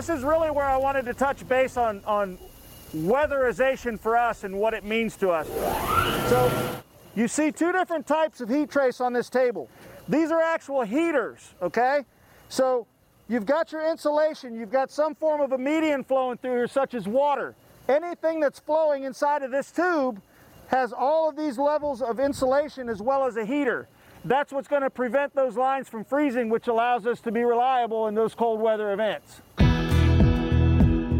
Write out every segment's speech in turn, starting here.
This is really where I wanted to touch base on, on weatherization for us and what it means to us. So you see two different types of heat trace on this table. These are actual heaters, okay? So you've got your insulation, you've got some form of a medium flowing through here, such as water. Anything that's flowing inside of this tube has all of these levels of insulation as well as a heater. That's what's going to prevent those lines from freezing, which allows us to be reliable in those cold weather events.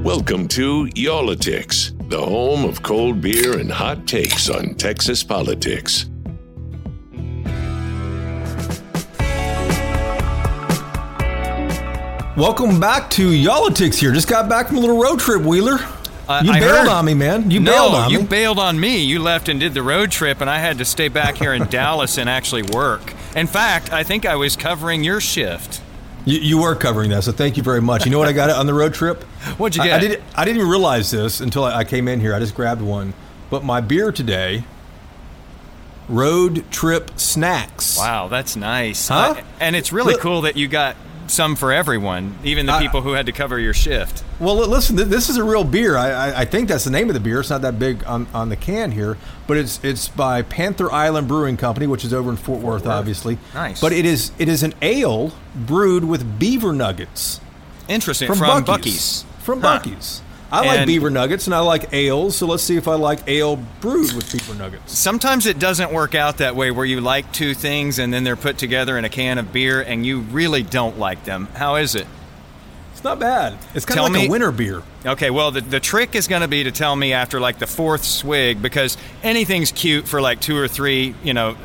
Welcome to Y'all-itics, the home of cold beer and hot takes on Texas politics. Welcome back to Y'all-itics here. Just got back from a little road trip, Wheeler. Uh, you I bailed heard- on me, man. You no, bailed on you me. bailed on me. You left and did the road trip, and I had to stay back here in Dallas and actually work. In fact, I think I was covering your shift. you, you were covering that, so thank you very much. You know what I got on the road trip? What'd you get? I, didn't. I didn't even realize this until I, I came in here. I just grabbed one. But my beer today, road trip snacks. Wow, that's nice. Huh? I- and it's really Look- cool that you got some for everyone, even the I- people who had to cover your shift. Well, listen, th- this is a real beer. I, I, I think that's the name of the beer. It's not that big on, on the can here, but it's it's by Panther Island Brewing Company, which is over in Fort, Worth, obviously. Nice. But it is it is an ale brewed with beaver nuggets Interesting. from, From, Buc-ee's. From Huh. Buc-ee's. I like beaver nuggets and I like ales, so let's see if I like ale brewed with beaver nuggets. Sometimes it doesn't work out that way where you like two things and then they're put together in a can of beer and you really don't like them. How is it? It's not bad. It's kind Tell of like me- a winter beer. Okay, well, the, the trick is going to be to tell me after like the fourth swig because anything's cute for like two or three, you know,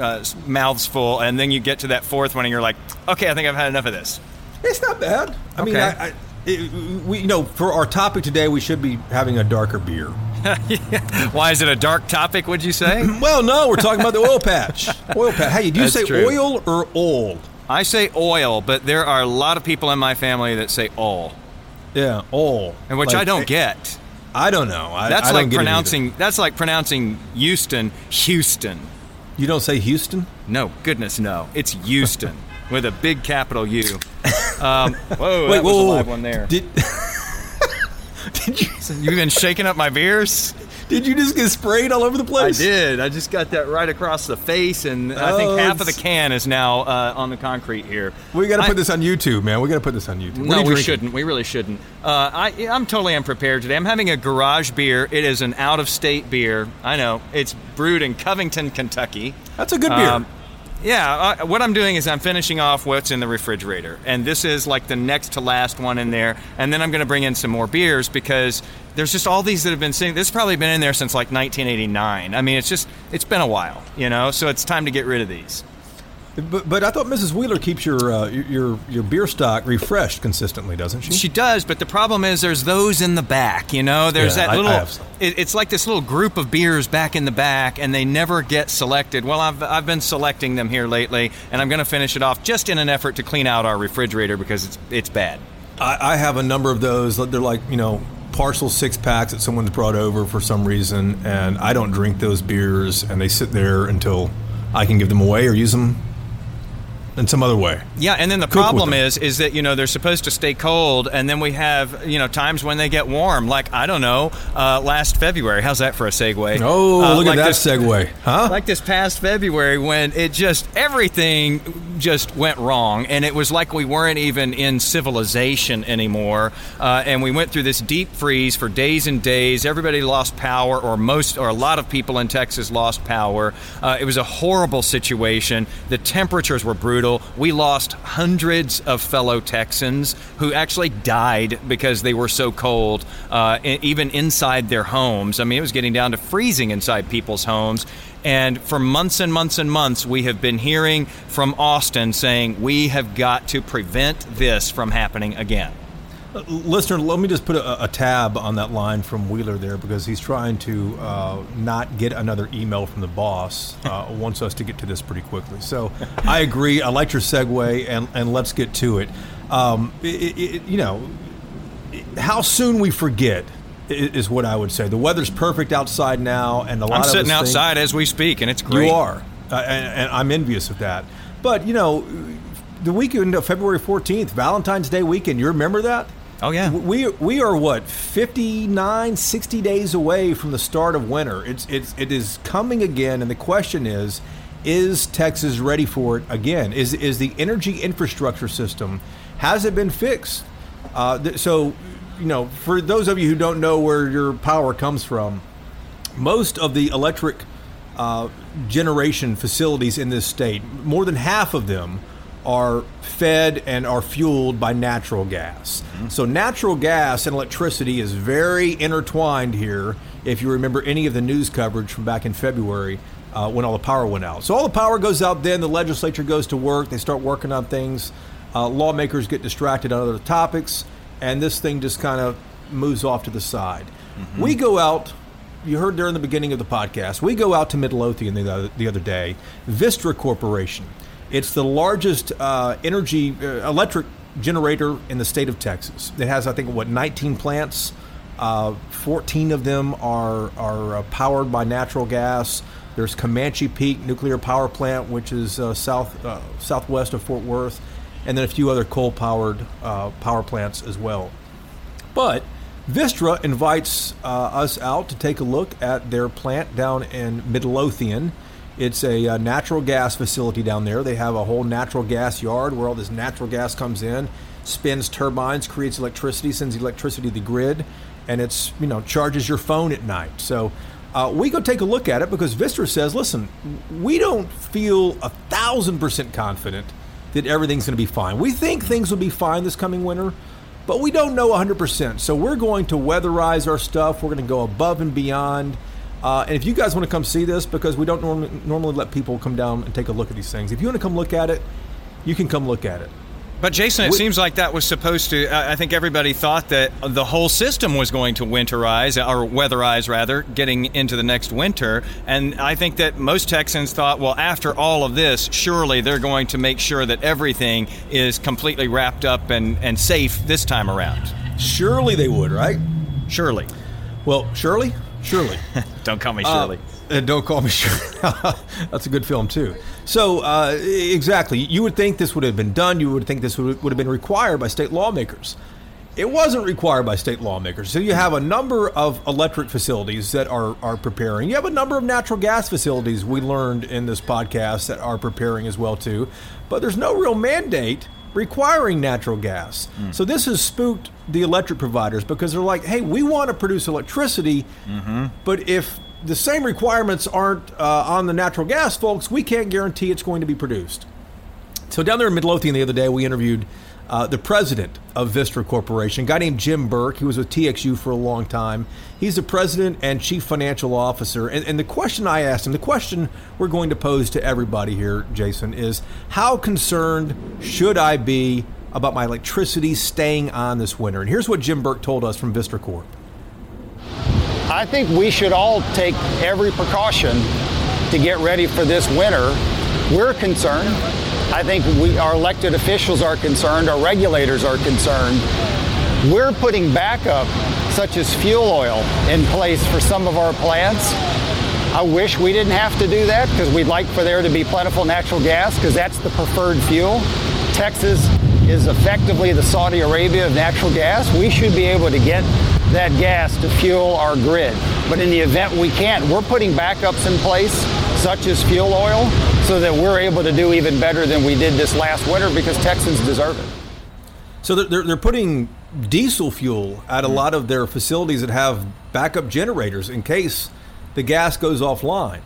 uh, mouths full, and then you get to that fourth one and you're like, okay, I think I've had enough of this. It's not bad. I mean, I, I, it, we you know for our topic today, we should be having a darker beer. Why is it a dark topic, would you say? Well, no, we're talking about the oil patch. Oil patch. Hey, do you That's say true. oil or oil? I say oil, but there are a lot of people in my family that say oil, Yeah, oil. and which Like, I don't eh, get. I don't know. I, That's I don't like pronouncing. That's like pronouncing Houston, Houston. You don't say Houston. No, goodness, no. It's Houston with a big capital U. Um, whoa, Wait, that was whoa, a live one there. Did did you You've been shaking up my beers. did you just get sprayed all over the place? I did. I just got that right across the face, and I Oh, think half of the can is now uh, on the concrete here. We got to put this on YouTube, man. We got to put this on YouTube. No, you we drinking? shouldn't. We really shouldn't. Uh, I, I'm totally unprepared today. I'm having a garage beer. It is an out-of-state beer. I know. It's brewed in Covington, Kentucky. That's a good beer. Um, yeah, uh, what I'm doing is I'm finishing off what's in the refrigerator, and this is like the next to last one in there. And then I'm going to bring in some more beers because there's just all these that have been sitting. This has probably been in there since like 1989. I mean, it's just it's been a while, you know. So it's time to get rid of these. But, but I thought Mrs. Wheeler keeps your uh, your- your beer stock refreshed consistently, doesn't she? She does, but the problem is there's those in the back. You know, there's Yeah, that I- I little. some. it, it's like this little group of beers back in the back, and they never get selected. Well, I've I've been selecting them here lately, and I'm going to finish it off just in an effort to clean out our refrigerator because it's it's bad. I, I have a number of those. They're like you know partial six packs that someone's brought over for some reason, and I don't drink those beers, and they sit there until I can give them away or use them in some other way. Yeah, and then the Cook problem is is that you know they're supposed to stay cold, and then we have you know times when they get warm. Like I don't know, uh, last February. How's that for a segue? Oh, Uh, look like at that this- segue, huh? like this past February when it just everything just went wrong, and it was like we weren't even in civilization anymore. Uh, and we went through this deep freeze for days and days. Everybody lost power, or most, or a lot of people in Texas lost power. Uh, it was a horrible situation. The temperatures were brutal. We lost hundreds of fellow Texans who actually died because they were so cold, uh, even inside their homes. I mean, it was getting down to freezing inside people's homes. And for months and months and months, we have been hearing from Austin saying we have got to prevent this from happening again. Listener, let me just put a, a, tab on that line from Wheeler there because he's trying to uh, not get another email from the boss. Uh, wants us to get to this pretty quickly. So I agree. I liked your segue, and, and let's get to it. Um, it, it you know, how soon we forget is what I would say. The weather's perfect outside now, and a lot I'm of sitting outside think, as we speak, and it's great. You are, uh, and, and I'm envious of that. But you know, the weekend of February 14th, Valentine's Day weekend. You remember that? Oh yeah. We we are what 59 60 days away from the start of winter. It's it's it is coming again and the question is is Texas ready for it again? Is is the energy infrastructure system has it been fixed? Uh, th- so you know, for those of you who don't know where your power comes from, most of the electric uh, generation facilities in this state, more than half of them are fed and are fueled by natural gas. Mm-hmm. So, natural gas and electricity is very intertwined here. If you remember any of the news coverage from back in February uh, when all the power went out. So, all the power goes out then, the legislature goes to work, they start working on things, uh, lawmakers get distracted on other topics, and this thing just kind of moves off to the side. Mm-hmm. We go out you heard there in the beginning of the podcast, we go out to Midlothian the other, the other day. Vistra Corporation it's the largest uh, energy uh, electric generator in the state of Texas. It has, I think, what 19 plants. Uh, 14 of them are are uh, powered by natural gas. There's Comanche Peak Nuclear Power Plant, which is uh, south uh, southwest of Fort Worth, and then a few other coal-powered power plants as well. But Vistra invites us out to take a look at their plant down in Midlothian. It's a, uh, natural gas facility down there. They have a whole natural gas yard where all this natural gas comes in, spins turbines, creates electricity, sends electricity to the grid, and it's you know charges your phone at night. So uh, we go take a look at it because Vistra says, listen, we don't feel a thousand percent confident that everything's going to be fine. We think things will be fine this coming winter, but we don't know 100%. So we're going to weatherize our stuff. We're going to go above and beyond. Uh, and if you guys want to come see this, because we don't normally, normally let people come down and take a look at these things, if you want to come look at it, you can come look at it. But Jason, it we, seems like that was supposed to. I think everybody thought that the whole system was going to winterize or weatherize, rather, getting into the next winter. And I think that most Texans thought, well, after all of this, surely they're going to make sure that everything is completely wrapped up and, and safe this time around. Surely they would, right? Surely. Well, Shirley, Surely. don't call me Shirley. Uh, don't call me Shirley. That's a good film too. So uh, exactly, you would think this would have been done. You would think this would, would have been required by state lawmakers. It wasn't required by state lawmakers. So you have a number of electric facilities that are, are preparing. You have a number of natural gas facilities we learned in this podcast that are preparing as well too. But there's no real mandate requiring natural gas. Mm. So this has spooked the electric providers because they're like, hey, we want to produce electricity, mm-hmm. but if the same requirements aren't uh, on the natural gas folks, we can't guarantee it's going to be produced. So down there in Midlothian the other day, we interviewed uh, the president of Vistra Corporation, guy named Jim Burke. He was with TXU for a long time. He's the president and chief financial officer. And, and the question I asked him, the question we're going to pose to everybody here, Jason, is how concerned should I be about my electricity staying on this winter? And here's what Jim Burke told us from Vistra Corp. I think we should all take every precaution to get ready for this winter. We're concerned I think we, our elected officials are concerned, our regulators are concerned. We're putting backup, such as fuel oil, in place for some of our plants. I wish we didn't have to do that because we'd like for there to be plentiful natural gas because that's the preferred fuel. Texas is effectively the Saudi Arabia of natural gas. We should be able to get that gas to fuel our grid. But in the event we can't, we're putting backups in place, such as fuel oil, so that we're able to do even better than we did this last winter because Texans deserve it. So they're, they're putting diesel fuel at a lot of their facilities that have backup generators in case the gas goes offline.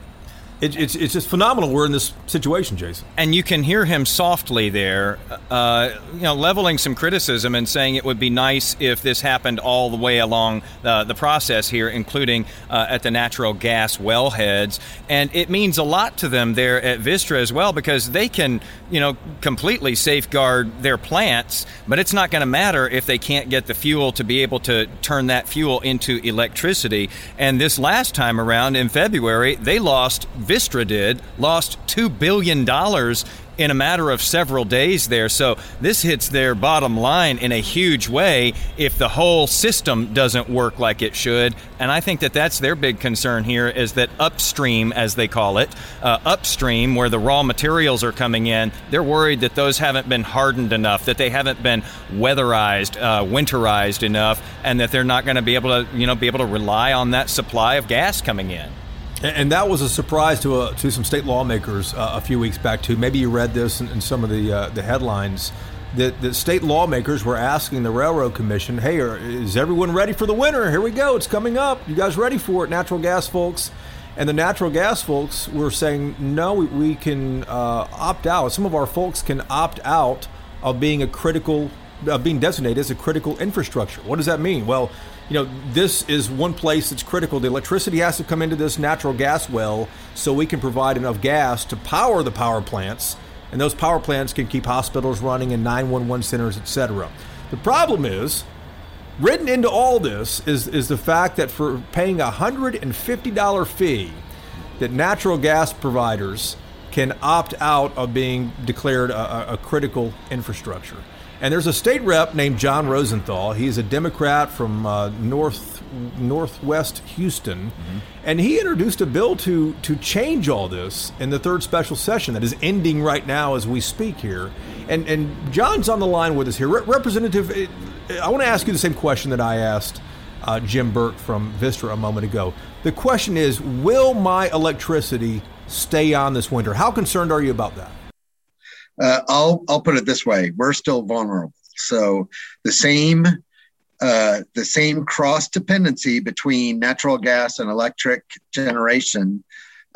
It, it's it's just phenomenal. We're in this situation, Jason, and you can hear him softly there, uh, you know, leveling some criticism and saying it would be nice if this happened all the way along uh, the process here, including uh, at the natural gas wellheads. And it means a lot to them there at Vistra as well because they can, you know, completely safeguard their plants, but it's not going to matter if they can't get the fuel to be able to turn that fuel into electricity. And this last time around in February, they lost Vistra did, lost $2 billion in a matter of several days there. So this hits their bottom line in a huge way if the whole system doesn't work like it should. And I think that that's their big concern here is that upstream, as they call it, uh, upstream, where the raw materials are coming in, they're worried that those haven't been hardened enough, that they haven't been weatherized, uh, winterized enough, and that they're not going to be able to, you know, be able to rely on that supply of gas coming in. And that was a surprise to uh, to some state lawmakers uh, a few weeks back too. Maybe you read this in, in some of the uh, the headlines that the state lawmakers were asking the railroad commission, "Hey, are, is everyone ready for the winter? Here we go. It's coming up. You guys ready for it, natural gas folks?" And the natural gas folks were saying, "No, we, we can uh, opt out. Some of our folks can opt out of being a critical, uh, being designated as a critical infrastructure. What does that mean? Well." You know, this is one place that's critical. The electricity has to come into this natural gas well so we can provide enough gas to power the power plants, and those power plants can keep hospitals running and 911 centers, etc. The problem is, written into all this is, is the fact that for paying a $150 fee, that natural gas providers can opt out of being declared a, a critical infrastructure. And there's a state rep named Jon Rosenthal. He's a Democrat from uh, North Northwest Houston, mm-hmm. and he introduced a bill to to change all this in the third special session that is ending right now as we speak here. And and Jon's on the line with us here, Re- Representative. I want to ask you the same question that I asked uh, Jim Burke from Vistra a moment ago. The question is, will my electricity stay on this winter? How concerned are you about that? Uh, I'll I'll put it this way: we're still vulnerable. So the same uh, the same cross dependency between natural gas and electric generation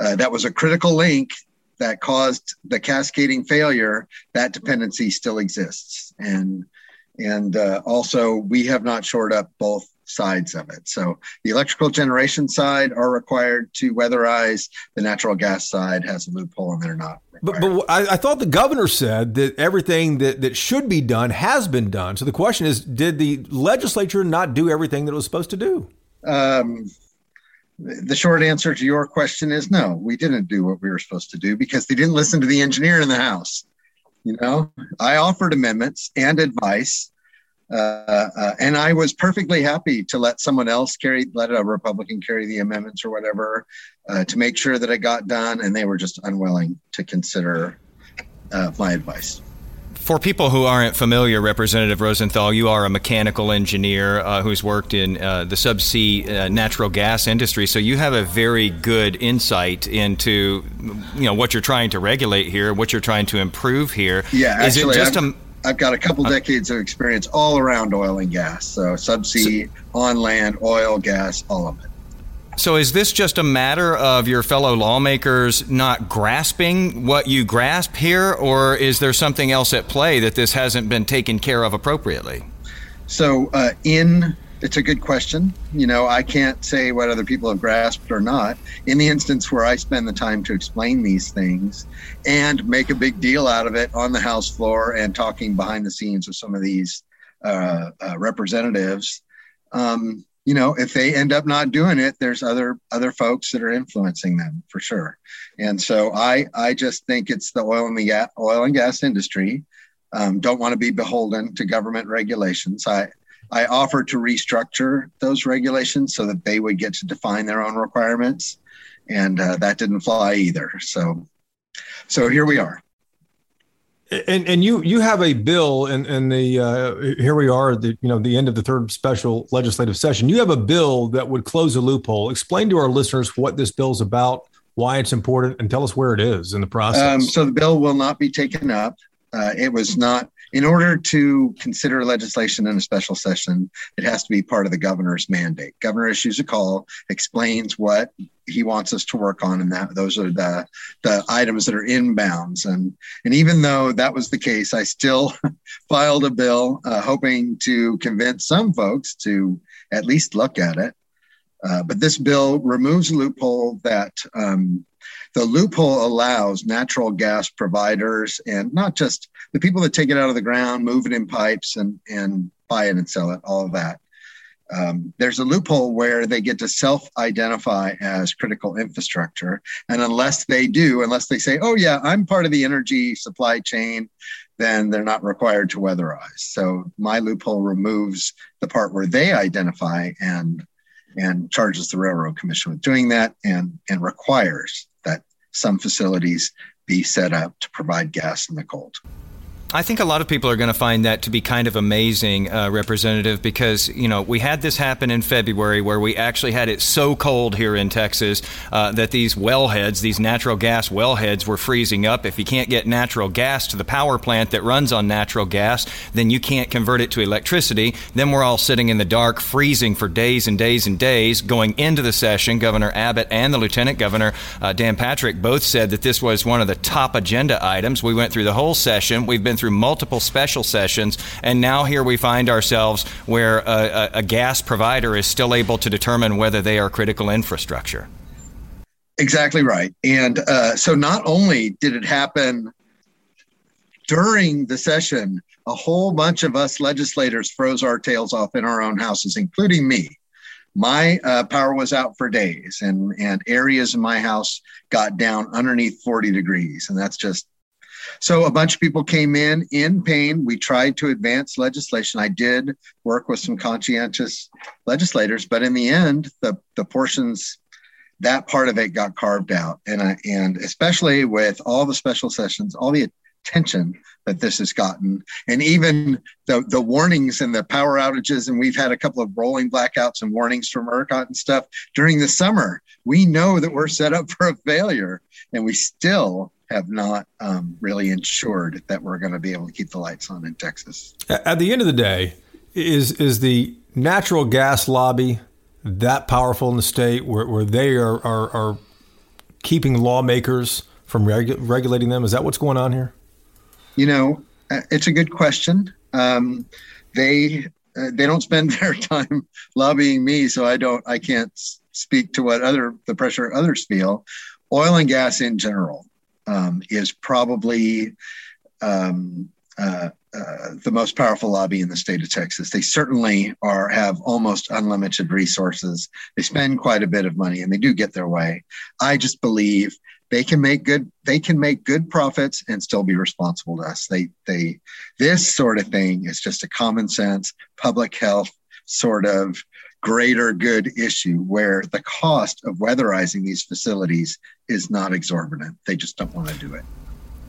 uh, that was a critical link that caused the cascading failure. That dependency still exists, and and uh, also we have not shored up both sides of it. So the electrical generation side are required to weatherize. The natural gas side has a loophole and they're not. Required. But, but I, I, thought the governor said that everything that, that should be done has been done. So the question is, did the legislature not do everything that it was supposed to do? Um, the short answer to your question is no, we didn't do what we were supposed to do because they didn't listen to the engineer in the House. You know, I offered amendments and advice uh, uh, and I was perfectly happy to let someone else carry, let a Republican carry the amendments or whatever, uh, to make sure that it got done. And they were just unwilling to consider uh, my advice. For people who aren't familiar, Representative Rosenthal, you are a mechanical engineer uh, who's worked in uh, the subsea natural gas industry, so you have a very good insight into, you know, what you're trying to regulate here, what you're trying to improve here. Yeah, actually, Is it just I'm, a I've got a couple decades of experience all around oil and gas. So subsea, so, on land, oil, gas, all of it. So is this just a matter of your fellow lawmakers not grasping what you grasp here, or is there something else at play that this hasn't been taken care of appropriately? So uh, in it's a good question. You know, I can't say what other people have grasped or not. In the instance where I spend the time to explain these things and make a big deal out of it on the House floor and talking behind the scenes with some of these uh, uh, representatives, um, you know, if they end up not doing it, there's other other folks that are influencing them for sure. And so I I just think it's the oil and the gas, oil and gas industry. Um, don't want to be beholden to government regulations. I I offered to restructure those regulations so that they would get to define their own requirements, and uh, that didn't fly either. So, so here we are. And and you you have a bill and and the uh, here we are at the you know the end of the third special legislative session. You have a bill that would close a loophole. Explain to our listeners what this bill is about, why it's important, and tell us where it is in the process. Um, so the bill will not be taken up. Uh, it was not in order to consider legislation in a special session, it has to be part of the governor's mandate. Governor issues a call, explains what he wants us to work on, and that those are the the items that are inbounds. And and even though that was the case, I still filed a bill uh, hoping to convince some folks to at least look at it. Uh, but this bill removes a loophole that um, the loophole allows natural gas providers and not just the people that take it out of the ground, move it in pipes, and and buy it and sell it, all of that. Um, there's a loophole where they get to self identify as critical infrastructure. And unless they do, unless they say, oh, yeah, I'm part of the energy supply chain, then they're not required to weatherize. So my loophole removes the part where they identify and and charges the railroad commission with doing that and and requires that some facilities be set up to provide gas in the cold. I think a lot of people are going to find that to be kind of amazing, uh, Representative, because you know we had this happen in February where we actually had it so cold here in Texas uh, that these wellheads, these natural gas wellheads, were freezing up. If you can't get natural gas to the power plant that runs on natural gas, then you can't convert it to electricity. Then we're all sitting in the dark, freezing for days and days and days. Going into the session, Governor Abbott and the Lieutenant Governor uh, Dan Patrick both said that this was one of the top agenda items. We went through the whole session. We've been through multiple special sessions, and now here we find ourselves where a, a, a gas provider is still able to determine whether they are critical infrastructure. Exactly right. And uh, so not only did it happen during the session, a whole bunch of us legislators froze our tails off in our own houses, including me. My uh, power was out for days, and, and areas in my house got down underneath 40 degrees. And that's just so a bunch of people came in in pain. We tried to advance legislation. I did work with some conscientious legislators, but in the end, the, the portions that part of it got carved out. And I, and especially with all the special sessions, all the attention that this has gotten, and even the the warnings and the power outages, and we've had a couple of rolling blackouts and warnings from ERCOT and stuff during the summer. We know that we're set up for a failure, and we still have not um, really ensured that we're going to be able to keep the lights on in Texas. At the end of the day, is is the natural gas lobby that powerful in the state where, where they are, are, are keeping lawmakers from regu- regulating them? Is that what's going on here? You know, uh, it's a good question. Um, they uh, they don't spend their time lobbying me, so I don't I can't speak to what other the pressure others feel. Oil and gas in general um, is probably um, uh, uh, the most powerful lobby in the state of Texas. They certainly are have almost unlimited resources. They spend quite a bit of money, and they do get their way. I just believe they can make good they can make good profits and still be responsible to us. They they this sort of thing is just a common sense public health sort of greater good issue where the cost of weatherizing these facilities is not exorbitant. They just don't want to do it.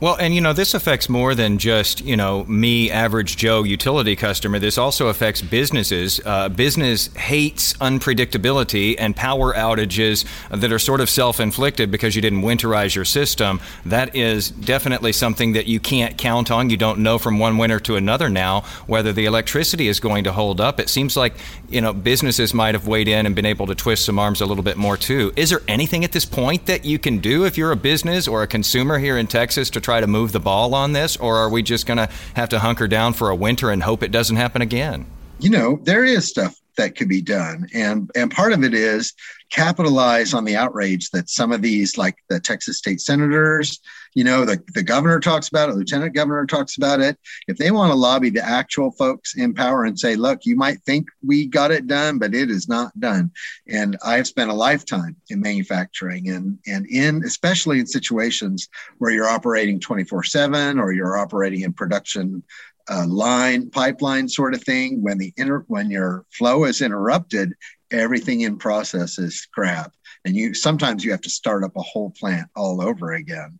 Well, and you know, this affects more than just, you know, me, average Joe utility customer. This also affects businesses. Uh, business hates unpredictability and power outages that are sort of self inflicted because you didn't winterize your system. That is definitely something that you can't count on. You don't know from one winter to another now whether the electricity is going to hold up. It seems like, you know, businesses might have weighed in and been able to twist some arms a little bit more too. Is there anything at this point that you can do if you're a business or a consumer here in Texas to try? Try to move the ball on this, or are we just going to have to hunker down for a winter and hope it doesn't happen again? You know, there is stuff that could be done, and and part of it is capitalize on the outrage that some of these, like the Texas state senators, you know, the, the governor talks about it, lieutenant governor talks about it. If they want to lobby the actual folks in power and say, look, you might think we got it done, but it is not done. And I've spent a lifetime in manufacturing and, and in, especially in situations where you're operating 24 seven or you're operating in production uh, line pipeline sort of thing when the inter- when your flow is interrupted everything in process is crap. And you sometimes you have to start up a whole plant all over again.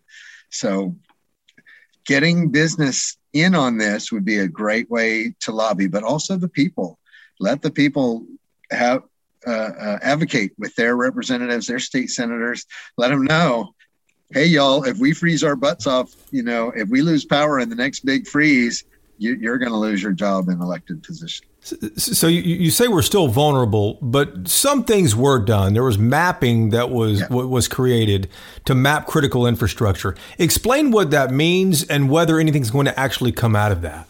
So getting business in on this would be a great way to lobby but also the people. Let the people have uh, uh, advocate with their representatives their state senators. Let them know hey y'all if we freeze our butts off you know if we lose power in the next big freeze you, are going to lose your job in elected position So you, you say we're still vulnerable, but some things were done. There was mapping that was yeah. was created to map critical infrastructure. Explain what that means and whether anything's going to actually come out of that.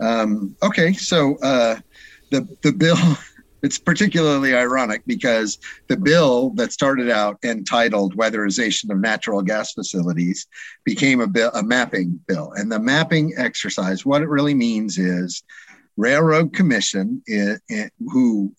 Um, okay, so uh, the the bill it's particularly ironic because the bill that started out entitled Weatherization of Natural Gas Facilities became a, bill, a mapping bill. And the mapping exercise, what it really means is Railroad Commission, it, it, who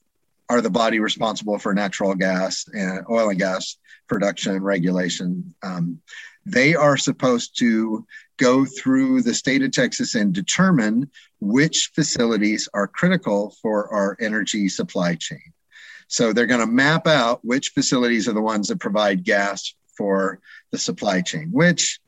are the body responsible for natural gas and oil and gas production regulation, um, they are supposed to go through the state of Texas and determine which facilities are critical for our energy supply chain. So they're going to map out which facilities are the ones that provide gas for the supply chain, which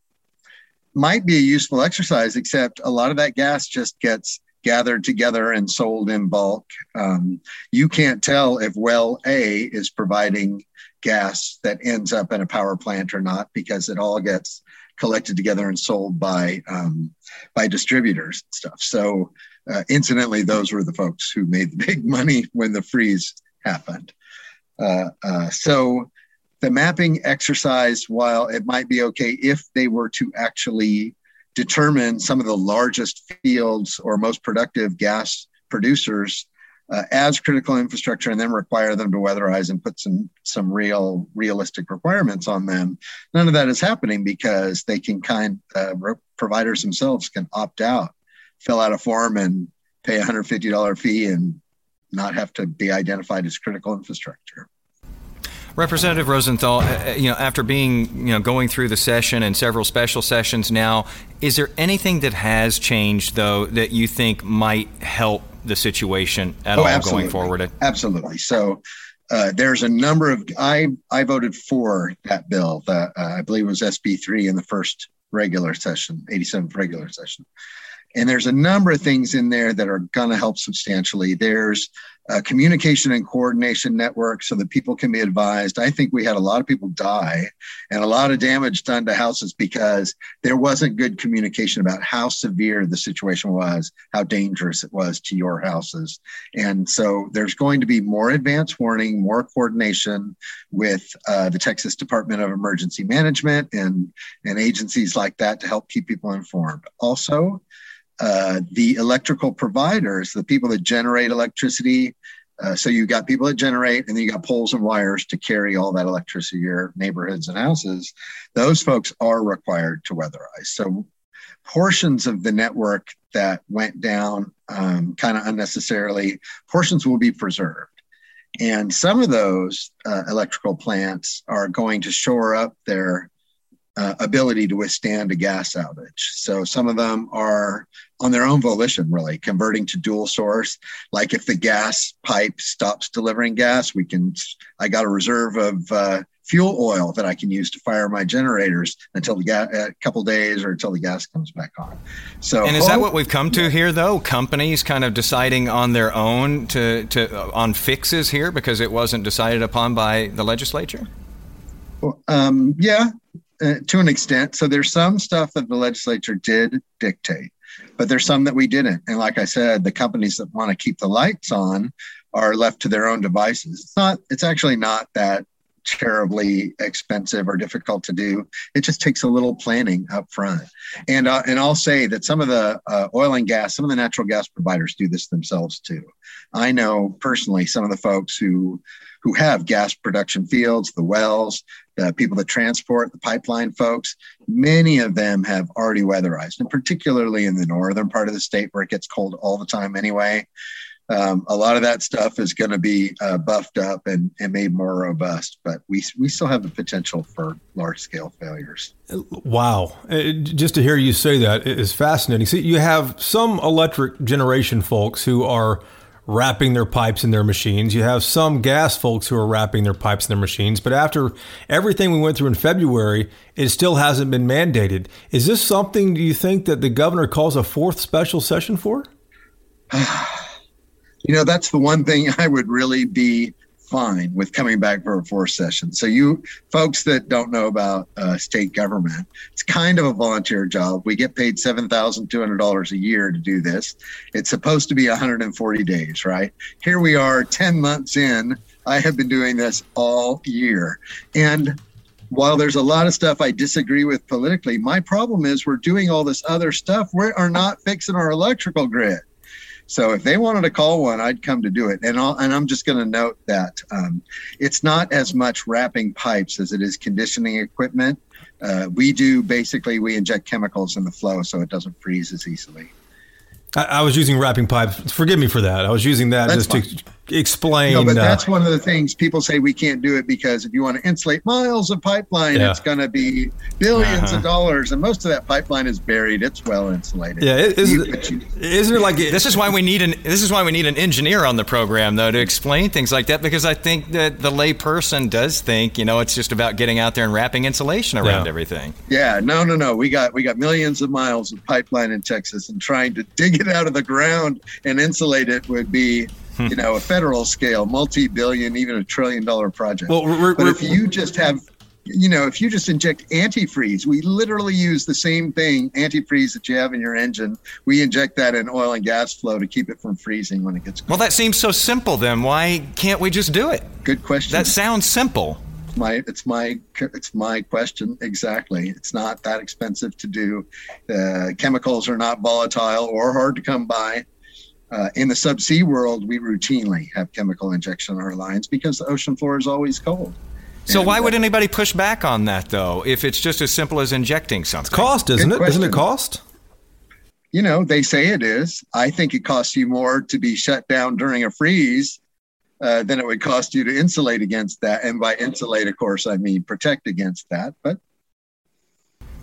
might be a useful exercise, except a lot of that gas just gets gathered together and sold in bulk. Um, you can't tell if well A is providing gas that ends up in a power plant or not because it all gets collected together and sold by um, by distributors and stuff. So, uh, incidentally, those were the folks who made the big money when the freeze happened. Uh, uh, so, the mapping exercise, while it might be okay if they were to actually determine some of the largest fields or most productive gas producers uh, as critical infrastructure and then require them to weatherize and put some some real realistic requirements on them. None of that is happening because they can kind uh, providers themselves can opt out, fill out a form and pay a $150 fee and not have to be identified as critical infrastructure. Representative Rosenthal, uh, uh, you know, after being, you know, going through the session and several special sessions now, is there anything that has changed though that you think might help the situation at oh, all absolutely. going forward? Absolutely. So uh, there's a number of I I voted for that bill that uh, I believe was SB three in the first regular session, 87th regular session. And there's a number of things in there that are going to help substantially. There's a communication and coordination network so that people can be advised. I think we had a lot of people die and a lot of damage done to houses because there wasn't good communication about how severe the situation was, how dangerous it was to your houses. And so there's going to be more advance warning, more coordination with uh, the Texas Department of Emergency Management and, and agencies like that to help keep people informed. Also, uh, the electrical providers, the people that generate electricity. Uh, so you've got people that generate, and then you got poles and wires to carry all that electricity to your neighborhoods and houses. Those folks are required to weatherize. So portions of the network that went down um, kind of unnecessarily, portions will be preserved. And some of those uh, electrical plants are going to shore up their uh, ability to withstand a gas outage. So some of them are on their own volition, really converting to dual source. Like if the gas pipe stops delivering gas, we can. I got a reserve of uh, fuel oil that I can use to fire my generators until the gas, a couple days or until the gas comes back on. So, and is that what we've come to here, though? Companies kind of deciding on their own to to uh, on fixes here because it wasn't decided upon by the legislature. Well, um, yeah, uh, to an extent. So there's some stuff that the legislature did dictate, but there's some that we didn't. And like I said, the companies that want to keep the lights on are left to their own devices. It's not. It's actually not that terribly expensive or difficult to do. It just takes a little planning up front. And uh, and I'll say that some of the uh, oil and gas, some of the natural gas providers do this themselves too. I know personally some of the folks who who have gas production fields, the wells, the people that transport, the pipeline folks, many of them have already weatherized, and particularly in the northern part of the state where it gets cold all the time anyway. Um, a lot of that stuff is going to be uh, buffed up and, and made more robust, but we, we still have the potential for large scale failures. Wow. Uh, just to hear you say that is fascinating. See, you have some electric generation folks who are wrapping their pipes in their machines. You have some gas folks who are wrapping their pipes in their machines. But after everything we went through in February, it still hasn't been mandated. Is this something do you think that the governor calls a fourth special session for? you know, that's the one thing I would really be fine with coming back for a fourth session. So you folks that don't know about uh, state government, it's kind of a volunteer job. We get paid seven thousand two hundred dollars a year to do this. It's supposed to be 140 days, right? Here we are, 10 months in. I have been doing this all year, and while there's a lot of stuff I disagree with politically, my problem is we're doing all this other stuff. We are not fixing our electrical grid. So if they wanted to call one, I'd come to do it. And I'll, and I'm just going to note that um, it's not as much wrapping pipes as it is conditioning equipment. Uh, we do basically we inject chemicals in the flow so it doesn't freeze as easily. I, I was using wrapping pipes. Forgive me for that. I was using that That's just to explain. No, but uh, that's one of the things people say we can't do it because if you want to insulate miles of pipeline, Yeah. it's going to be 1000000000s Uh-huh. of dollars, and most of that pipeline is buried. It's well insulated. yeah, it, You- isn't, but you- isn't it like This is why we need an this is why we need an engineer on the program though to explain things like that because I think that the lay person does think you know it's just about getting out there and wrapping insulation around Yeah. everything. Yeah, no, no, no. We got we got millions of miles of pipeline in Texas, and trying to dig it out of the ground and insulate it would be. You know, a federal scale, multi-billion, even a trillion-dollar project. Well, we're- but we're- if you just have, you know, if you just inject antifreeze, we literally use the same thing, antifreeze that you have in your engine. We inject that in oil and gas flow to keep it from freezing when it gets cold. Well, that seems so simple. Then why can't we just do it? Good question. That sounds simple. my it's my it's my question exactly it's not that expensive to do uh, chemicals are not volatile or hard to come by uh, in the subsea world we routinely have chemical injection on our lines because the ocean floor is always cold So And, why uh, would anybody push back on that though? If it's just as simple as injecting something. cost, isn't Good it? Isn't it cost? you know they say it is i think it costs you more to be shut down during a freeze uh, than it would cost you to insulate against that and by insulate of course i mean protect against that but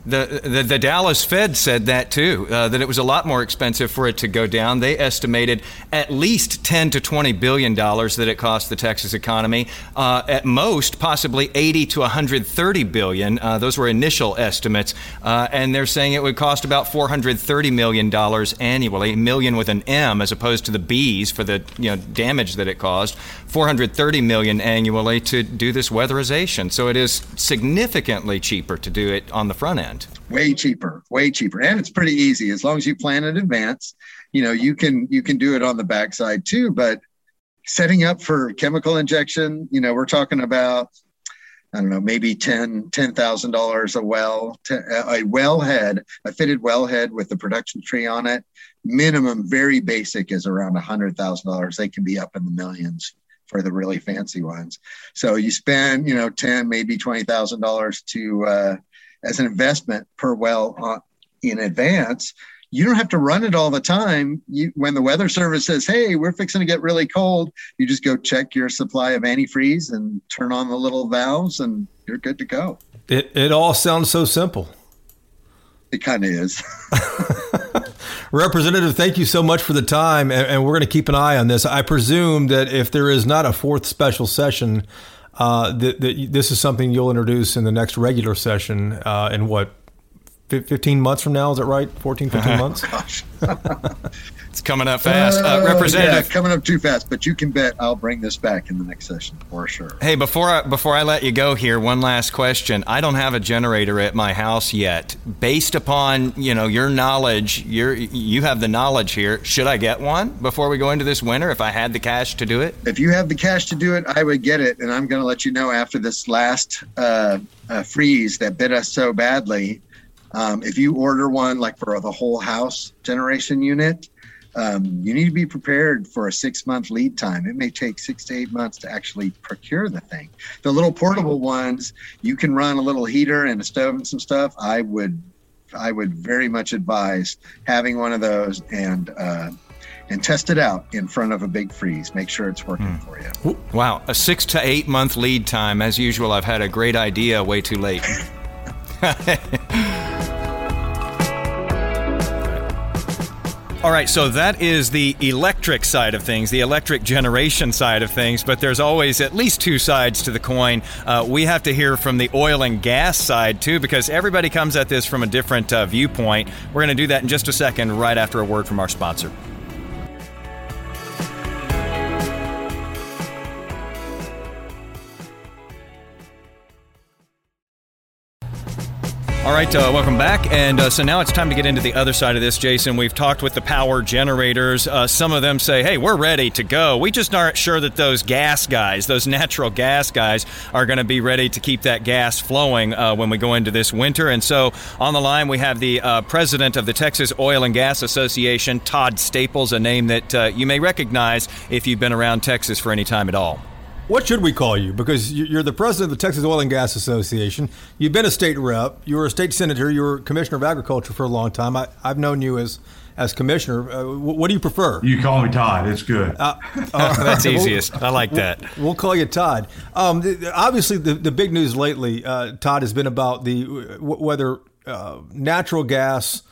The, the the Dallas Fed said that too. Uh, that it was a lot more expensive for it to go down. They estimated at least ten to twenty billion dollars that it cost the Texas economy. Uh, at most, possibly eighty to one hundred thirty billion. Uh, those were initial estimates, uh, and they're saying it would cost about four hundred thirty million dollars annually. Million with an M as opposed to the B's for the you know damage that it caused. Four hundred thirty million annually to do this weatherization. So it is significantly cheaper to do it on the front end. way cheaper way cheaper. And it's pretty easy. As long as you plan in advance you know you can you can do it on the backside too. But setting up for chemical injection you know we're talking about i don't know maybe ten ten thousand dollars a well te- a well head a fitted well head with the production tree on it. Minimum very basic is around a hundred thousand dollars. They can be up in the millions for the really fancy ones so you spend you know 10 maybe twenty thousand dollars to uh as an investment per well uh, in advance. You don't have to run it all the time. You, when the weather service says, "Hey, we're fixing to get really cold," you just go check your supply of antifreeze and turn on the little valves, and you're good to go. It it all sounds so simple. It kind of is. Representative, thank you so much for the time, and, and we're going to keep an eye on this. I presume that if there is not a fourth special session, uh, that, that this is something you'll introduce in the next regular session uh, in what, 15 months from now? Is that right? 14, 15 months? Gosh, It's coming up fast. Uh, Oh, Representative, yeah, coming up too fast, but you can bet I'll bring this back in the next session for sure. hey, before I, before I let you go here, one last question. I don't have a generator at my house yet. Based upon you know your knowledge, your you have the knowledge here. Should I get one before we go into this winter? If I had the cash to do it, if you have the cash to do it, I would get it. And I'm going to let you know after this last uh, uh, freeze that bit us so badly. Um, if you order one like for the whole house generation unit, um, you need to be prepared for a six month lead time. It may take six to eight months to actually procure the thing. The little portable ones, you can run a little heater and a stove and some stuff. I would, I would very much advise having one of those and uh, and test it out in front of a big freeze. Make sure it's working for you. wow, a six to eight month lead time. As usual, I've had a great idea way too late. All right, so that is the electric side of things, the electric generation side of things, but there's always at least two sides to the coin. Uh, we have to hear from the oil and gas side too, because everybody comes at this from a different uh, viewpoint. We're going to do that in just a second, right after a word from our sponsor. All right, uh, welcome back. And uh, so now it's time to get into the other side of this, Jason. We've talked with the power generators. Uh, some of them say, hey, we're ready to go. We just aren't sure that those gas guys, those natural gas guys, are going to be ready to keep that gas flowing uh, when we go into this winter. And so on the line, we have the uh, president of the Texas Oil and Gas Association, Todd Staples, a name that uh, you may recognize if you've been around Texas for any time at all. What should we call you? Because you're the president of the Texas Oil and Gas Association. You've been a state rep. You were a state senator. You were commissioner of agriculture for a long time. I, have known you as as commissioner. Uh, what do you prefer? You call me Todd. It's good. Uh, uh, That's easiest. I like that. We'll, we'll call you Todd. Um, the, obviously, the, the big news lately, uh, Todd, has been about the whether uh, natural gas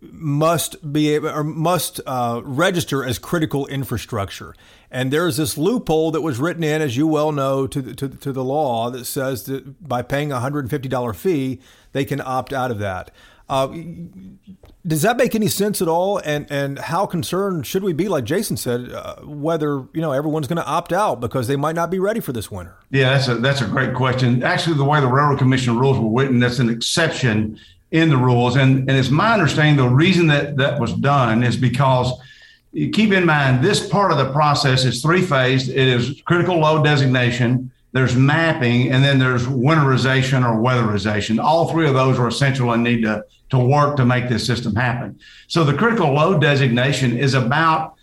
must be or must uh, register as critical infrastructure. And there's this loophole that was written in, as you well know, to the, to, to the law that says that by paying a $150 fee, they can opt out of that. Uh, does that make any sense at all? And and how concerned should we be, like Jason said, uh, whether you know everyone's going to opt out because they might not be ready for this winter? Yeah, that's a that's a great question. Actually, the way the Railroad Commission rules were written, that's an exception in the rules. And and it's my understanding the reason that that was done is because keep in mind this part of the process is three phased. It is critical load designation, there's mapping, and then there's winterization or weatherization. All three of those are essential and need to, to work to make this system happen. So the critical load designation is about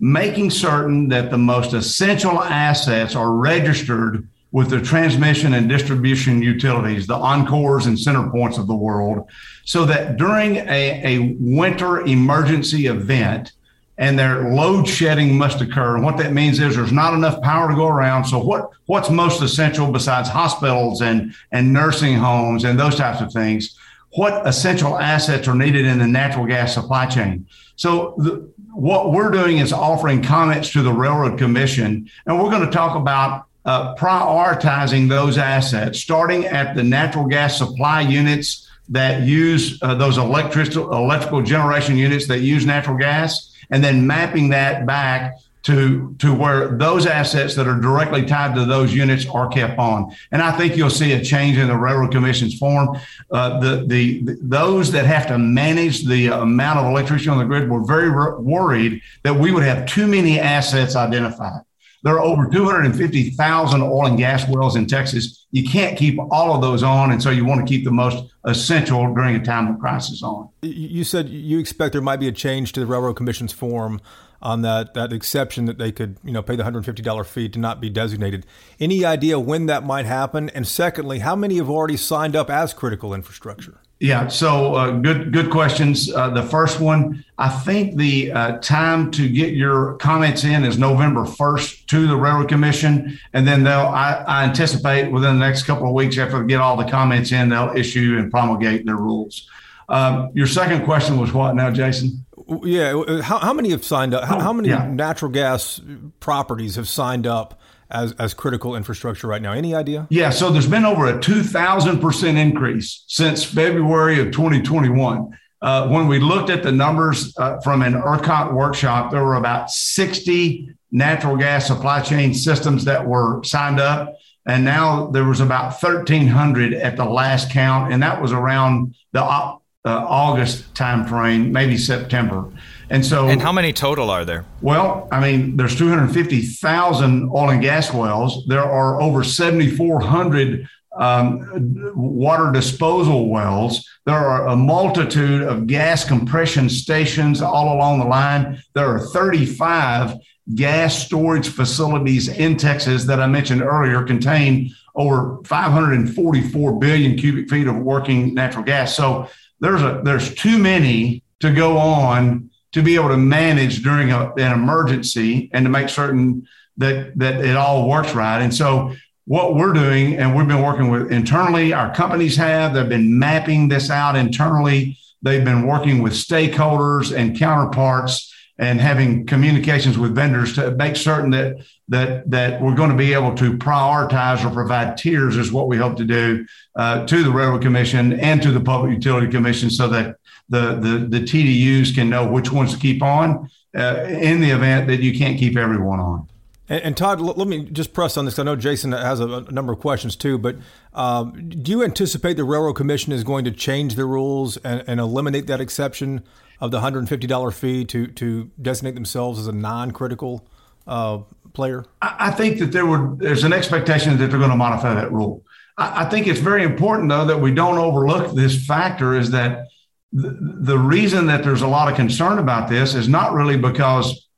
making certain that the most essential assets are registered with the transmission and distribution utilities, the Oncors and CenterPoints of the world, so that during a, a winter emergency event, and their load shedding must occur. And what that means is there's not enough power to go around. So what what's most essential besides hospitals and and nursing homes and those types of things? What essential assets are needed in the natural gas supply chain? So the, what we're doing is offering comments to the Railroad Commission, and we're going to talk about uh, prioritizing those assets, starting at the natural gas supply units that use uh, those electrical electrical generation units that use natural gas and then mapping that back to to where those assets that are directly tied to those units are kept on. And I think you'll see a change in the Railroad Commission's form. Uh, the, the, the those that have to manage the amount of electricity on the grid were very worried that we would have too many assets identified. There are over 250,000 oil and gas wells in Texas. You can't keep all of those on. And so you want to keep the most essential during a time of crisis on. You said you expect there might be a change to the Railroad Commission's form on that, that exception that they could, you know, pay the $150 fee to not be designated. Any idea when that might happen? And secondly, how many have already signed up as critical infrastructure? Yeah, so uh, good good questions. Uh, the first one, I think the uh, time to get your comments in is November first to the Railroad Commission, and then they'll. I, I, anticipate within the next couple of weeks after they get all the comments in, they'll issue and promulgate their rules. Um, your second question was what now, Jason? Yeah, how, how many have signed up? How, how many yeah. natural gas properties have signed up? As, as critical infrastructure right now. Any idea? Yeah, so there's been over a 2,000% increase since February of 2021. Uh, when we looked at the numbers uh, from an ERCOT workshop, there were about 60 natural gas supply chain systems that were signed up. And now there was about 1,300 at the last count, and that was around the uh, August timeframe, maybe September. And so, and how many total are there? Well, I mean, there's 250,000 oil and gas wells. There are over 7,400 um, water disposal wells. There are a multitude of gas compression stations all along the line. There are 35 gas storage facilities in Texas that I mentioned earlier contain over 544 billion cubic feet of working natural gas. So there's a there's too many to go on to be able to manage during a, an emergency and to make certain that that it all works right. And so what we're doing, and we've been working with internally, our companies have, they've been mapping this out internally. They've been working with stakeholders and counterparts and having communications with vendors to make certain that that that we're going to be able to prioritize or provide tiers is what we hope to do uh, to the railroad commission and to the public utility commission so that the, the, the TDUs can know which ones to keep on uh, in the event that you can't keep everyone on. And, and Todd, l- let me just press on this. I know Jason has a, a number of questions too, but um, do you anticipate the Railroad Commission is going to change the rules and, and eliminate that exception of the $150 fee to, to designate themselves as a non-critical uh, player? I think that there would there's an expectation that they're going to modify that rule. I, I think it's very important though that we don't overlook this factor is that the reason that there's a lot of concern about this is not really because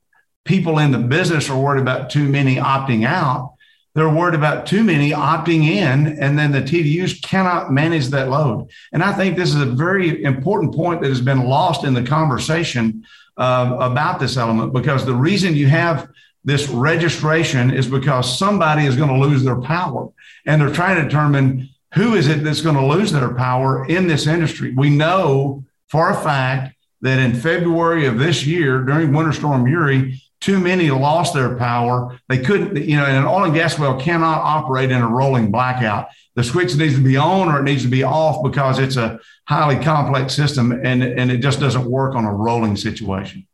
people in the business are worried about too many opting out. They're worried about too many opting in, and then the TDUs cannot manage that load. And I think this is a very important point that has been lost in the conversation uh, about this element because the reason you have this registration is because somebody is going to lose their power, and they're trying to determine who is it that's going to lose their power in this industry. We know for a fact that in February of this year, during Winter Storm Uri, too many lost their power. They couldn't, you know, an oil and gas well cannot operate in a rolling blackout. The switch needs to be on or it needs to be off because it's a highly complex system and, and it just doesn't work on a rolling situation.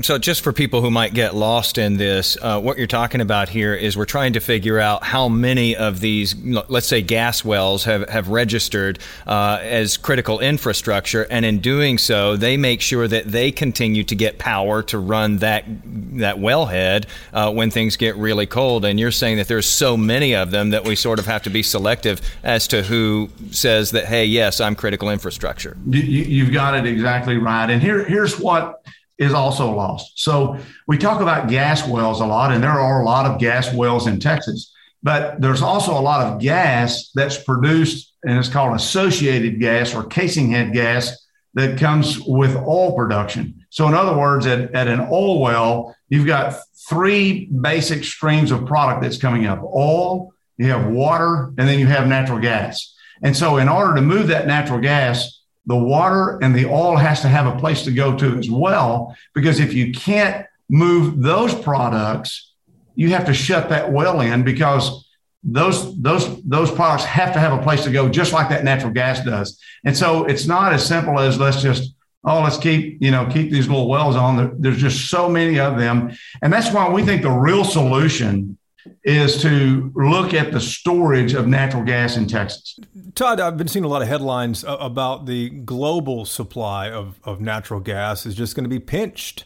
So, just for people who might get lost in this, uh, what you're talking about here is we're trying to figure out how many of these, let's say, gas wells have, have registered uh, as critical infrastructure. And in doing so, they make sure that they continue to get power to run that, that wellhead uh, when things get really cold. And you're saying that there's so many of them that we sort of have to be selective as to who says that, hey, yes, I'm critical infrastructure. You, have got it exactly right. And here, here's what is also lost. So we talk about gas wells a lot, and there are a lot of gas wells in Texas, but there's also a lot of gas that's produced, and it's called associated gas or casing head gas that comes with oil production. So, in other words, at, at an oil well, you've got three basic streams of product that's coming up oil, you have water, and then you have natural gas. And so, in order to move that natural gas, the water and the oil has to have a place to go to as well. Because if you can't move those products, you have to shut that well in because those those those products have to have a place to go, just like that natural gas does. And so it's not as simple as let's just oh let's keep you know keep these little wells on. there's just so many of them, and that's why we think the real solution is to look at the storage of natural gas in Texas. Todd, I've been seeing a lot of headlines about the global supply of, of natural gas is just going to be pinched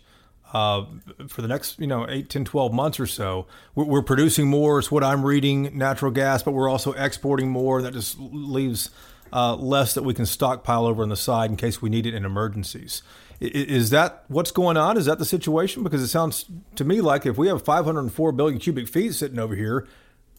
uh, for the next, you know, 8, 10, 12 months or so. We're, we're producing more, is what I'm reading, natural gas, but we're also exporting more. That just leaves uh, less that we can stockpile over on the side in case we need it in emergencies. Is that what's going on? Is that the situation? Because it sounds to me like if we have 504 billion cubic feet sitting over here,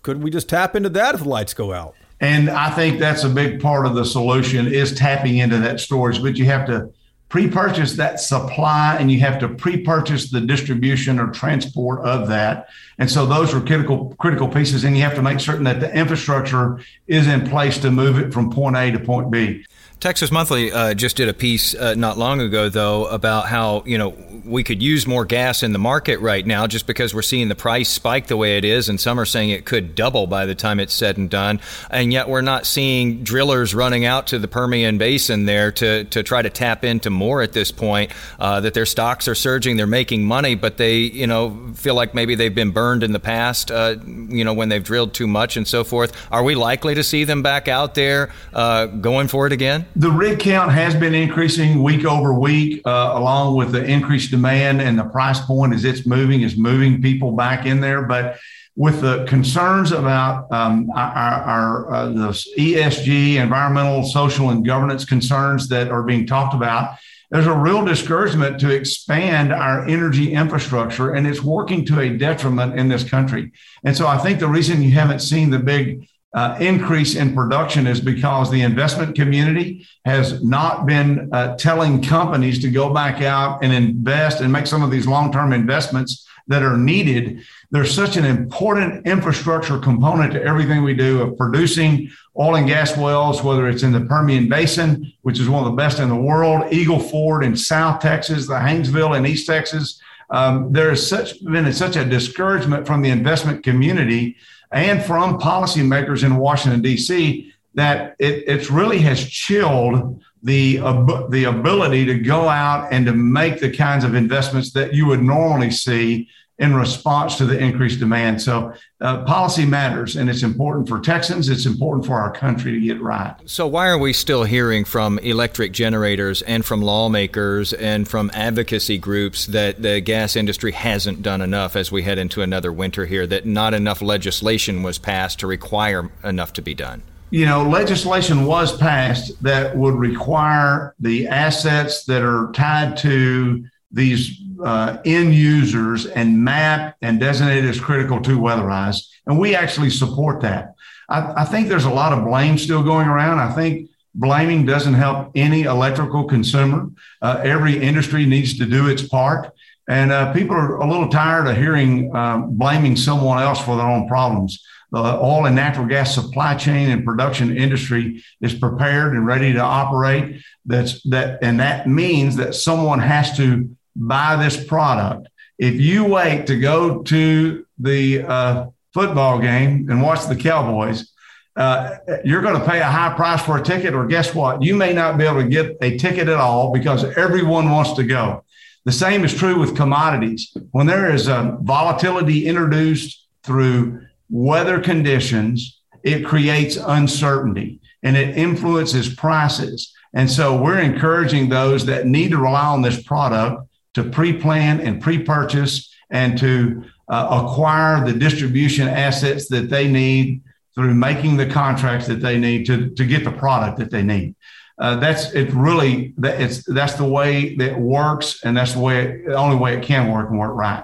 couldn't we just tap into that if the lights go out? And I think that's a big part of the solution is tapping into that storage, but you have to pre-purchase that supply and you have to pre-purchase the distribution or transport of that. And so those are critical critical pieces and you have to make certain that the infrastructure is in place to move it from point A to point B. Texas Monthly uh, just did a piece uh, not long ago, though, about how you know we could use more gas in the market right now, just because we're seeing the price spike the way it is, and some are saying it could double by the time it's said and done, and yet we're not seeing drillers running out to the Permian Basin there to to try to tap into more at this point. Uh, that their stocks are surging, they're making money, but they you know feel like maybe they've been burned in the past, uh, you know when they've drilled too much and so forth. Are we likely to see them back out there uh, going for it again? The rig count has been increasing week over week, uh, along with the increased demand and the price point as it's moving is moving people back in there. But with the concerns about um, our, our uh, the ESG, environmental, social, and governance concerns that are being talked about, there's a real discouragement to expand our energy infrastructure, and it's working to a detriment in this country. And so I think the reason you haven't seen the big uh, increase in production is because the investment community has not been uh, telling companies to go back out and invest and make some of these long term investments that are needed. There's such an important infrastructure component to everything we do of producing oil and gas wells, whether it's in the Permian Basin, which is one of the best in the world, Eagle Ford in South Texas, the Haynesville in East Texas. Um, there has such been such a discouragement from the investment community and from policymakers in Washington, D.C., that it really has chilled the, uh, the ability to go out and to make the kinds of investments that you would normally see in response to the increased demand. So, uh, policy matters, and it's important for Texans. It's important for our country to get right. So, why are we still hearing from electric generators and from lawmakers and from advocacy groups that the gas industry hasn't done enough as we head into another winter here, that not enough legislation was passed to require enough to be done? You know, legislation was passed that would require the assets that are tied to these uh, end users and map and designate as critical to weatherize. And we actually support that. I, I, think there's a lot of blame still going around. I think blaming doesn't help any electrical consumer. Uh, every industry needs to do its part. And uh, people are a little tired of hearing um, blaming someone else for their own problems. The oil and natural gas supply chain and production industry is prepared and ready to operate. That's that, and that means that someone has to buy this product. If you wait to go to the uh, football game and watch the Cowboys, uh, you're going to pay a high price for a ticket, or guess what? You may not be able to get a ticket at all because everyone wants to go. The same is true with commodities. When there is a volatility introduced through weather conditions, it creates uncertainty and it influences prices. And so we're encouraging those that need to rely on this product to pre-plan and pre-purchase and to uh, acquire the distribution assets that they need through making the contracts that they need to, to get the product that they need. Uh, that's it really that it's that's the way that works and that's the way it, the only way it can work and work right.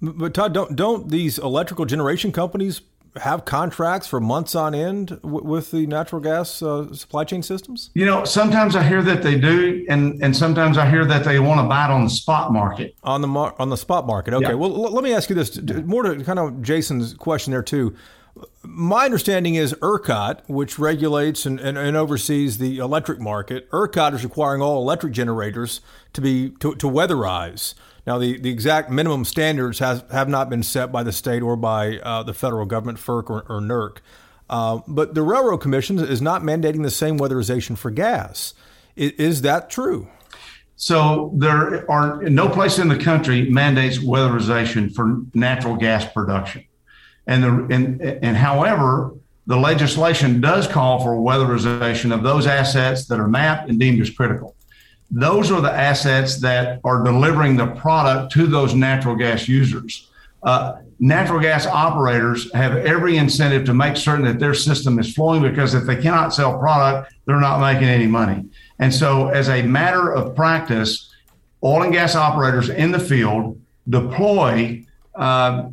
But Todd, don't don't these electrical generation companies have contracts for months on end w- with the natural gas uh, supply chain systems? You know, sometimes I hear that they do, and and sometimes I hear that they want to buy it on the spot market. On the mar- on the spot market. Okay. Yeah. Well, l- let me ask you this. More to kind of Jason's question there too. My understanding is ERCOT, which regulates and, and, and, oversees the electric market, ERCOT is requiring all electric generators to be to, to weatherize. Now, the, the exact minimum standards has, have not been set by the state or by uh, the federal government, FERC or, or NERC. Uh, but the Railroad Commission is not mandating the same weatherization for gas. Is, is that true? So there are no place in the country mandates weatherization for natural gas production. And the and, and however, the legislation does call for weatherization of those assets that are mapped and deemed as critical those are the assets that are delivering the product to those natural gas users. Uh, natural gas operators have every incentive to make certain that their system is flowing because if they cannot sell product, they're not making any money. And so, as a matter of practice, oil and gas operators in the field deploy uh,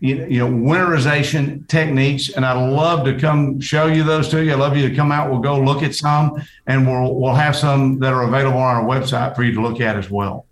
you know winterization techniques and i'd love to come show you those to you i'd love you to come out we'll go look at some and we'll we'll have some that are available on our website for you to look at as well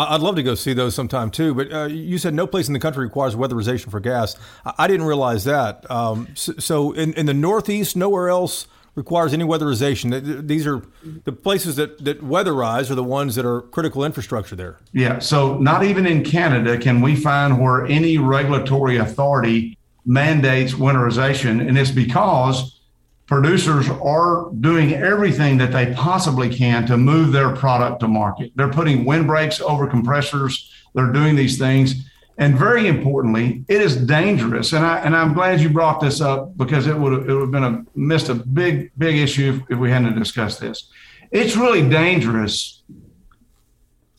I'd love to go see those sometime too, but uh, you said no place in the country requires weatherization for gas. I, didn't realize that. Um, so, so in, in the Northeast, nowhere else requires any weatherization. These are mm-hmm. the places that, that weatherize are the ones that are critical infrastructure there. Yeah. So not even in Canada can we find where any regulatory authority mandates winterization. And it's because producers are doing everything that they possibly can to move their product to market. They're putting windbreaks over compressors. They're doing these things. And very importantly, it is dangerous. And I and I'm glad you brought this up because it would have, it would have been a missed a big big issue if we hadn't discussed this. It's really dangerous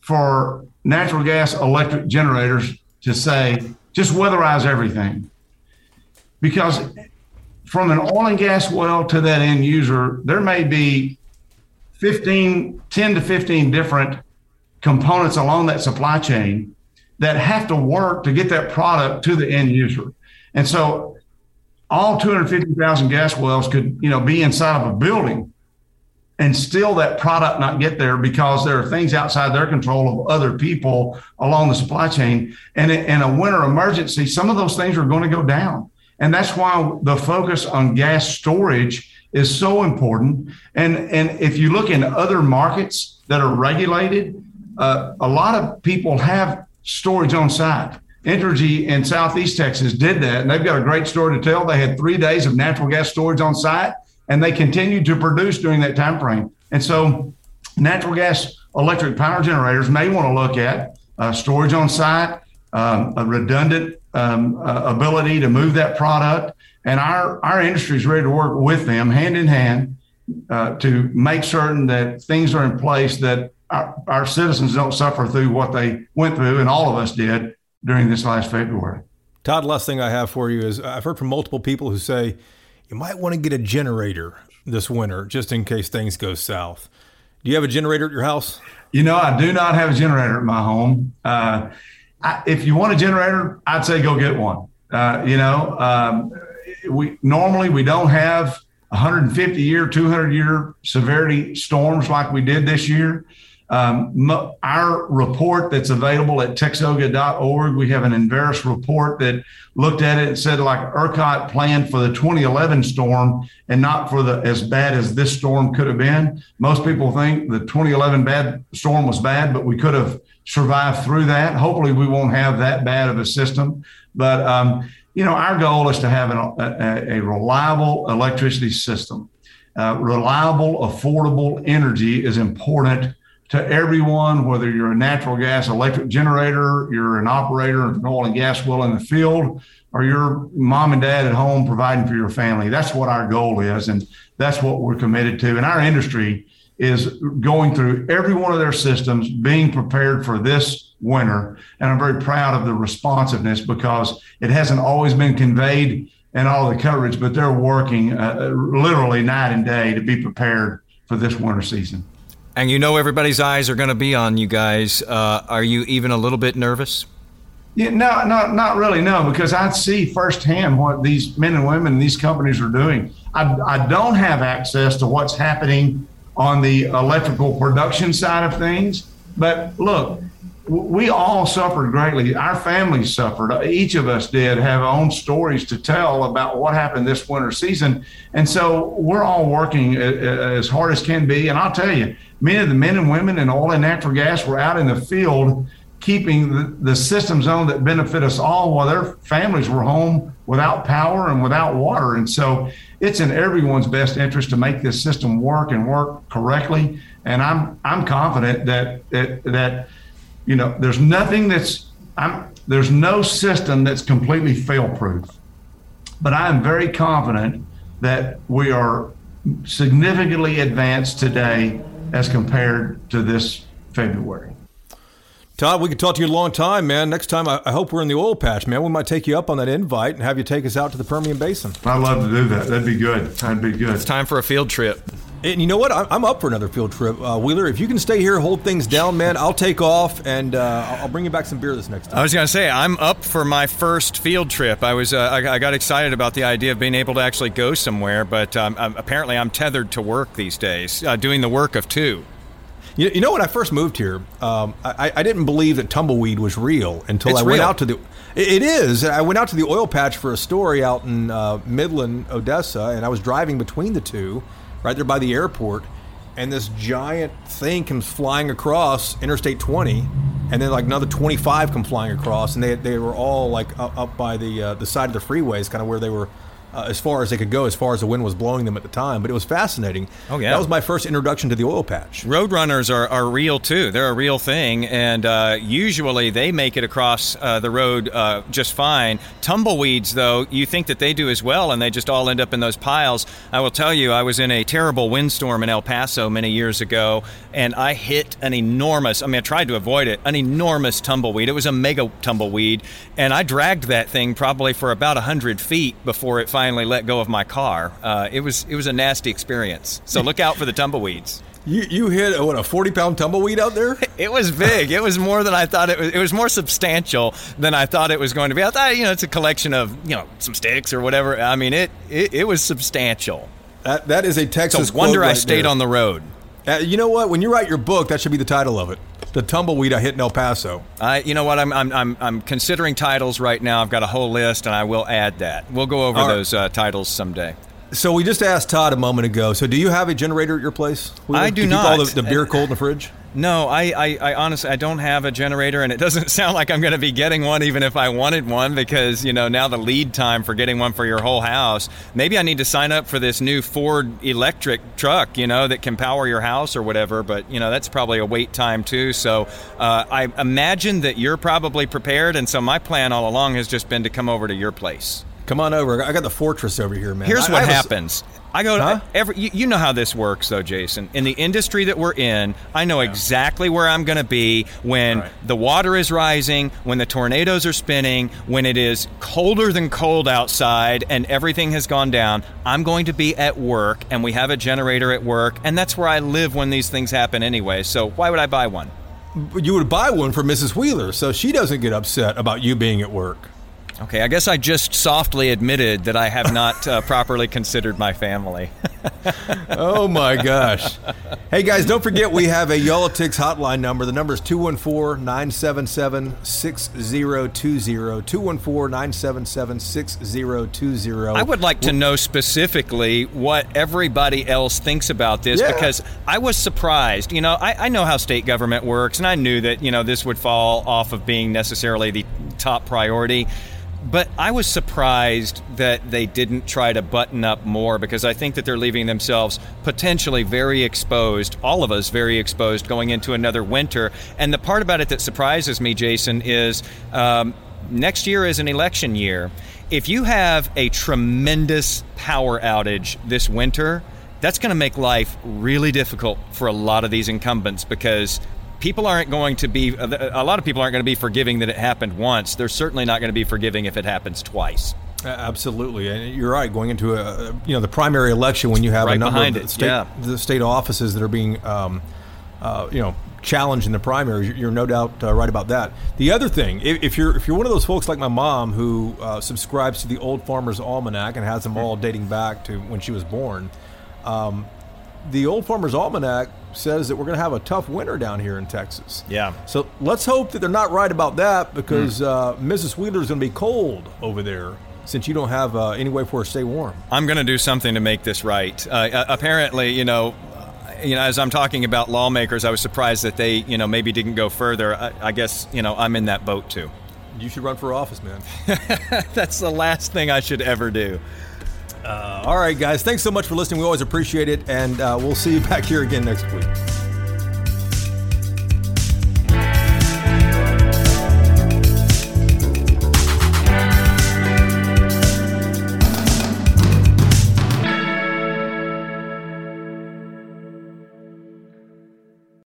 for natural gas electric generators to say just weatherize everything because from an oil and gas well to that end user there may be 15 10 to 15 different components along that supply chain that have to work to get that product to the end user. And so all 250,000 gas wells could, you know, be inside of a building and still that product not get there because there are things outside their control of other people along the supply chain. And in a winter emergency, some of those things are going to go down. And that's why the focus on gas storage is so important. And, and if you look in other markets that are regulated, uh, a lot of people have storage on site. Entergy in Southeast Texas did that, and they've got a great story to tell. They had three days of natural gas storage on site, and they continued to produce during that time frame. And so, natural gas electric power generators may want to look at uh, storage on site, um, a redundant um, uh, ability to move that product. And our, our industry is ready to work with them hand in hand uh, to make certain that things are in place that our, our citizens don't suffer through what they went through, and all of us did during this last February. Todd, last thing I have for you is I've heard from multiple people who say you might want to get a generator this winter just in case things go south. Do you have a generator at your house? You know, I do not have a generator at my home. Uh, I, if you want a generator, I'd say go get one. Uh, you know, um, we normally we don't have 150 year, 200 year severity storms like we did this year. Um, our report that's available at texoga.org, we have an Enverus report that looked at it and said like ERCOT planned for the 2011 storm and not for the as bad as this storm could have been. Most people think the 2011 bad storm was bad, but we could have survived through that. Hopefully, we won't have that bad of a system. But um, you know, our goal is to have an, a, a, reliable electricity system. Uh, reliable, affordable energy is important to everyone, whether you're a natural gas electric generator, you're an operator of an oil and gas well in the field, or your mom and dad at home providing for your family. That's what our goal is, and that's what we're committed to. And our industry is going through every one of their systems, being prepared for this winter. And I'm very proud of the responsiveness because it hasn't always been conveyed in all the coverage, but they're working uh, literally night and day to be prepared for this winter season. And you know everybody's eyes are going to be on you guys. Uh, are you even a little bit nervous? Yeah, no, not not really. No, because I see firsthand what these men and women in these companies are doing. I, I don't have access to what's happening on the electrical production side of things, but look, we all suffered greatly. Our families suffered. Each of us did have our own stories to tell about what happened this winter season. And so we're all working as hard as can be. And I'll tell you, many of the men and women in oil and natural gas were out in the field keeping the, the systems on that benefit us all while their families were home without power and without water. And so it's in everyone's best interest to make this system work and work correctly. And I'm I'm confident that that, that you know there's nothing that's I'm there's no system that's completely fail proof. But I am very confident that we are significantly advanced today as compared to this February. Todd, we could talk to you a long time, man. Next time, I, I, hope we're in the oil patch, man. We might take you up on that invite and have you take us out to the Permian Basin. I'd love to do that. That'd be good. That'd be good. It's time for a field trip. And you know what? I'm up for another field trip, uh, Wheeler. If you can stay here, hold things down, man. I'll take off, and uh, I'll bring you back some beer this next time. I was gonna say I'm up for my first field trip. I was uh, I, I, got excited about the idea of being able to actually go somewhere, but um, I'm, apparently I'm tethered to work these days, uh, doing the work of two. You, you know, when I first moved here, um, I, I, didn't believe that tumbleweed was real until it's I went real. out to the. It is. I went out to the oil patch for a story out in uh, Midland, Odessa, and I was driving between the two, right there by the airport, and this giant thing comes flying across Interstate 20, and then like another 25 come flying across, and they, they were all like up, by the uh, the side of the freeways, kind of where they were uh, as far as they could go, as far as the wind was blowing them at the time. But it was fascinating. Oh yeah, that was my first introduction to the oil patch. Roadrunners are, are real too. They're a real thing, and uh, usually they make it across uh, the road uh, just fine. Tumbleweeds, though, you think that they do as well, and they just all end up in those piles. I will tell you, I was in a terrible windstorm in El Paso many years ago, and I hit an enormous. I mean, I tried to avoid it. An enormous tumbleweed. It was a mega tumbleweed, and I dragged that thing probably for about hundred feet before it finally let go of my car. Uh, it was it was a nasty experience. So look out for the tumbleweeds. You you hit what a forty pound tumbleweed out there? it was big. it was more than I thought it was. It was more substantial than I thought it was going to be. I thought you know it's a collection of you know some sticks or whatever. I mean it it, it was substantial. That that is a Texas. It's a wonder right I stayed there. on the road. Uh, you know what? When you write your book, that should be the title of it the tumbleweed I hit in El Paso. I, you know what? I'm, I'm, I'm, I'm considering titles right now. I've got a whole list, and I will add that. We'll go over those uh, titles someday. So we just asked Todd a moment ago. So do you have a generator at your place? I do not. Keep all the, the beer cold in the fridge. No, I, I, I, honestly I don't have a generator, and it doesn't sound like I'm going to be getting one, even if I wanted one, because you know now the lead time for getting one for your whole house. Maybe I need to sign up for this new Ford electric truck, you know, that can power your house or whatever. But you know that's probably a wait time too. So uh, I imagine that you're probably prepared, and so my plan all along has just been to come over to your place. Come on over. I got the fortress over here, man. Here's I, what I happens. I go to Huh? every. You, you know how this works, though, Jason. In the industry that we're in, I know exactly where I'm going to be when Right. the water is rising, when the tornadoes are spinning, when it is colder than cold outside, and everything has gone down. I'm going to be at work, and we have a generator at work, and that's where I live when these things happen anyway. So why would I buy one? you would buy one for Mrs. Wheeler, so she doesn't get upset about you being at work. Okay, I guess I just softly admitted that I have not uh, properly considered my family. Oh my gosh. Hey guys, don't forget we have a Y'all-itics hotline number. The number is 214-977-6020. 214-977-6020. I would like to know specifically what everybody else thinks about this Yeah. because I was surprised. You know, I, I know how state government works, and I knew that, you know, this would fall off of being necessarily the top priority. But I was surprised that they didn't try to button up more because I think that they're leaving themselves potentially very exposed, all of us very exposed going into another winter. And the part about it that surprises me, Jason, is um, next year is an election year. If you have a tremendous power outage this winter, that's going to make life really difficult for a lot of these incumbents because people aren't going to be a lot of people aren't going to be forgiving that it happened once they're certainly not going to be forgiving if it happens twice Absolutely, and you're right. Going into a you know the primary election when you have a number of it, state yeah. the state offices that are being um, uh, you know challenged in the primaries, you're- no doubt uh, right about that. The other thing, if, if you're if you're one of those folks like my mom who uh, subscribes to the Old Farmer's Almanac and has them all dating back to when she was born, um, the Old Farmer's Almanac says that we're going to have a tough winter down here in Texas. Yeah. So let's hope that they're not right about that because uh, Mrs. Wheeler is going to be cold over there since you don't have uh, any way for her to stay warm. i'm going to do something to make this right uh, apparently you know you know, as I'm talking about lawmakers, I was surprised that they, you know, maybe didn't go further. I, I guess, you know, I'm in that boat too. You should run for office, man. That's the last thing I should ever do. All right, guys. Thanks so much for listening. We always appreciate it, and uh, we'll see you back here again next week.